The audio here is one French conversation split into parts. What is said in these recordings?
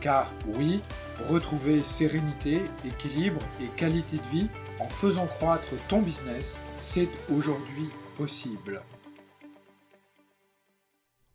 Car oui, retrouver sérénité, équilibre et qualité de vie en faisant croître ton business, c'est aujourd'hui possible.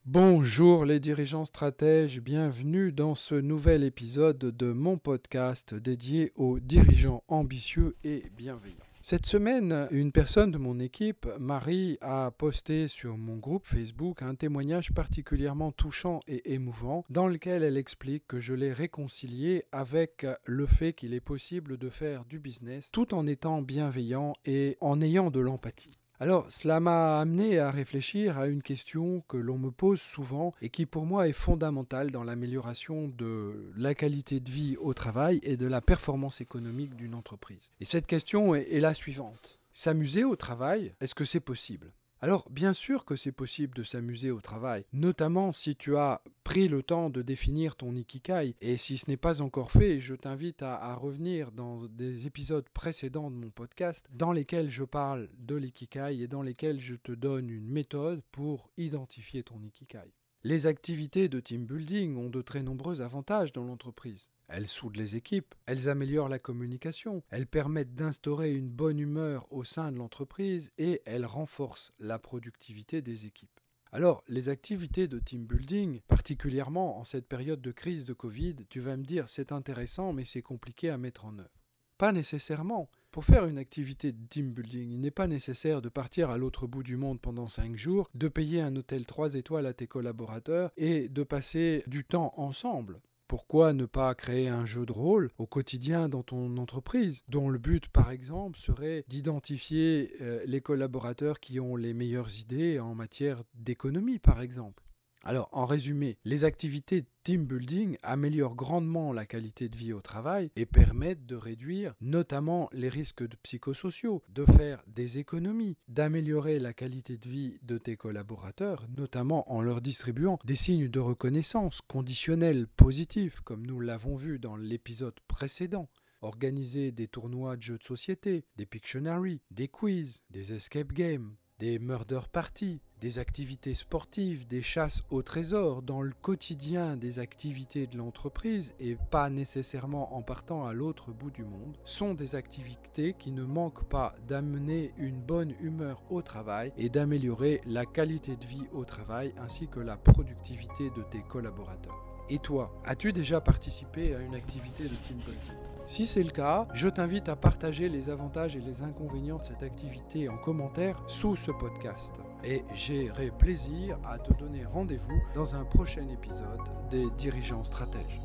Bonjour les dirigeants stratèges, bienvenue dans ce nouvel épisode de mon podcast dédié aux dirigeants ambitieux et bienveillants. Cette semaine, une personne de mon équipe, Marie, a posté sur mon groupe Facebook un témoignage particulièrement touchant et émouvant dans lequel elle explique que je l'ai réconcilié avec le fait qu'il est possible de faire du business tout en étant bienveillant et en ayant de l'empathie. Alors, cela m'a amené à réfléchir à une question que l'on me pose souvent et qui pour moi est fondamentale dans l'amélioration de la qualité de vie au travail et de la performance économique d'une entreprise. Et cette question est, la suivante. S'amuser au travail, est-ce que c'est possible? Alors, bien sûr que c'est possible de s'amuser au travail, notamment si tu as pris le temps de définir ton ikikai. Et si ce n'est pas encore fait, je t'invite à, revenir dans des épisodes précédents de mon podcast dans lesquels je parle de l'ikikai et dans lesquels je te donne une méthode pour identifier ton ikikai. Les activités de team building ont de très nombreux avantages dans l'entreprise. Elles soudent les équipes, elles améliorent la communication, elles permettent d'instaurer une bonne humeur au sein de l'entreprise et elles renforcent la productivité des équipes. Alors, les activités de team building, particulièrement en cette période de crise de Covid, tu vas me dire c'est intéressant mais c'est compliqué à mettre en œuvre. Pas nécessairement. Pour faire une activité de team building, il n'est pas nécessaire de partir à l'autre bout du monde pendant 5 jours, de payer un hôtel 3 étoiles à tes collaborateurs et de passer du temps ensemble. Pourquoi ne pas créer un jeu de rôle au quotidien dans ton entreprise, dont le but, par exemple, serait d'identifier euh, les collaborateurs qui ont les meilleures idées en matière d'économie, par exemple? Alors, en résumé, les activités team building améliorent grandement la qualité de vie au travail et permettent de réduire notamment les risques psychosociaux, de faire des économies, d'améliorer la qualité de vie de tes collaborateurs, notamment en leur distribuant des signes de reconnaissance conditionnels positifs, comme nous l'avons vu dans l'épisode précédent. Organiser des tournois de jeux de société, des Pictionary, des quiz, des escape games, des murder parties, des activités sportives, des chasses au trésor dans le quotidien des activités de l'entreprise et pas nécessairement en partant à l'autre bout du monde, sont des activités qui ne manquent pas d'amener une bonne humeur au travail et d'améliorer la qualité de vie au travail ainsi que la productivité de tes collaborateurs. Et toi, as-tu déjà participé à une activité de team building? Si c'est le cas, je t'invite à partager les avantages et les inconvénients de cette activité en commentaire sous ce podcast. Et j'aurai plaisir à te donner rendez-vous dans un prochain épisode des dirigeants stratèges.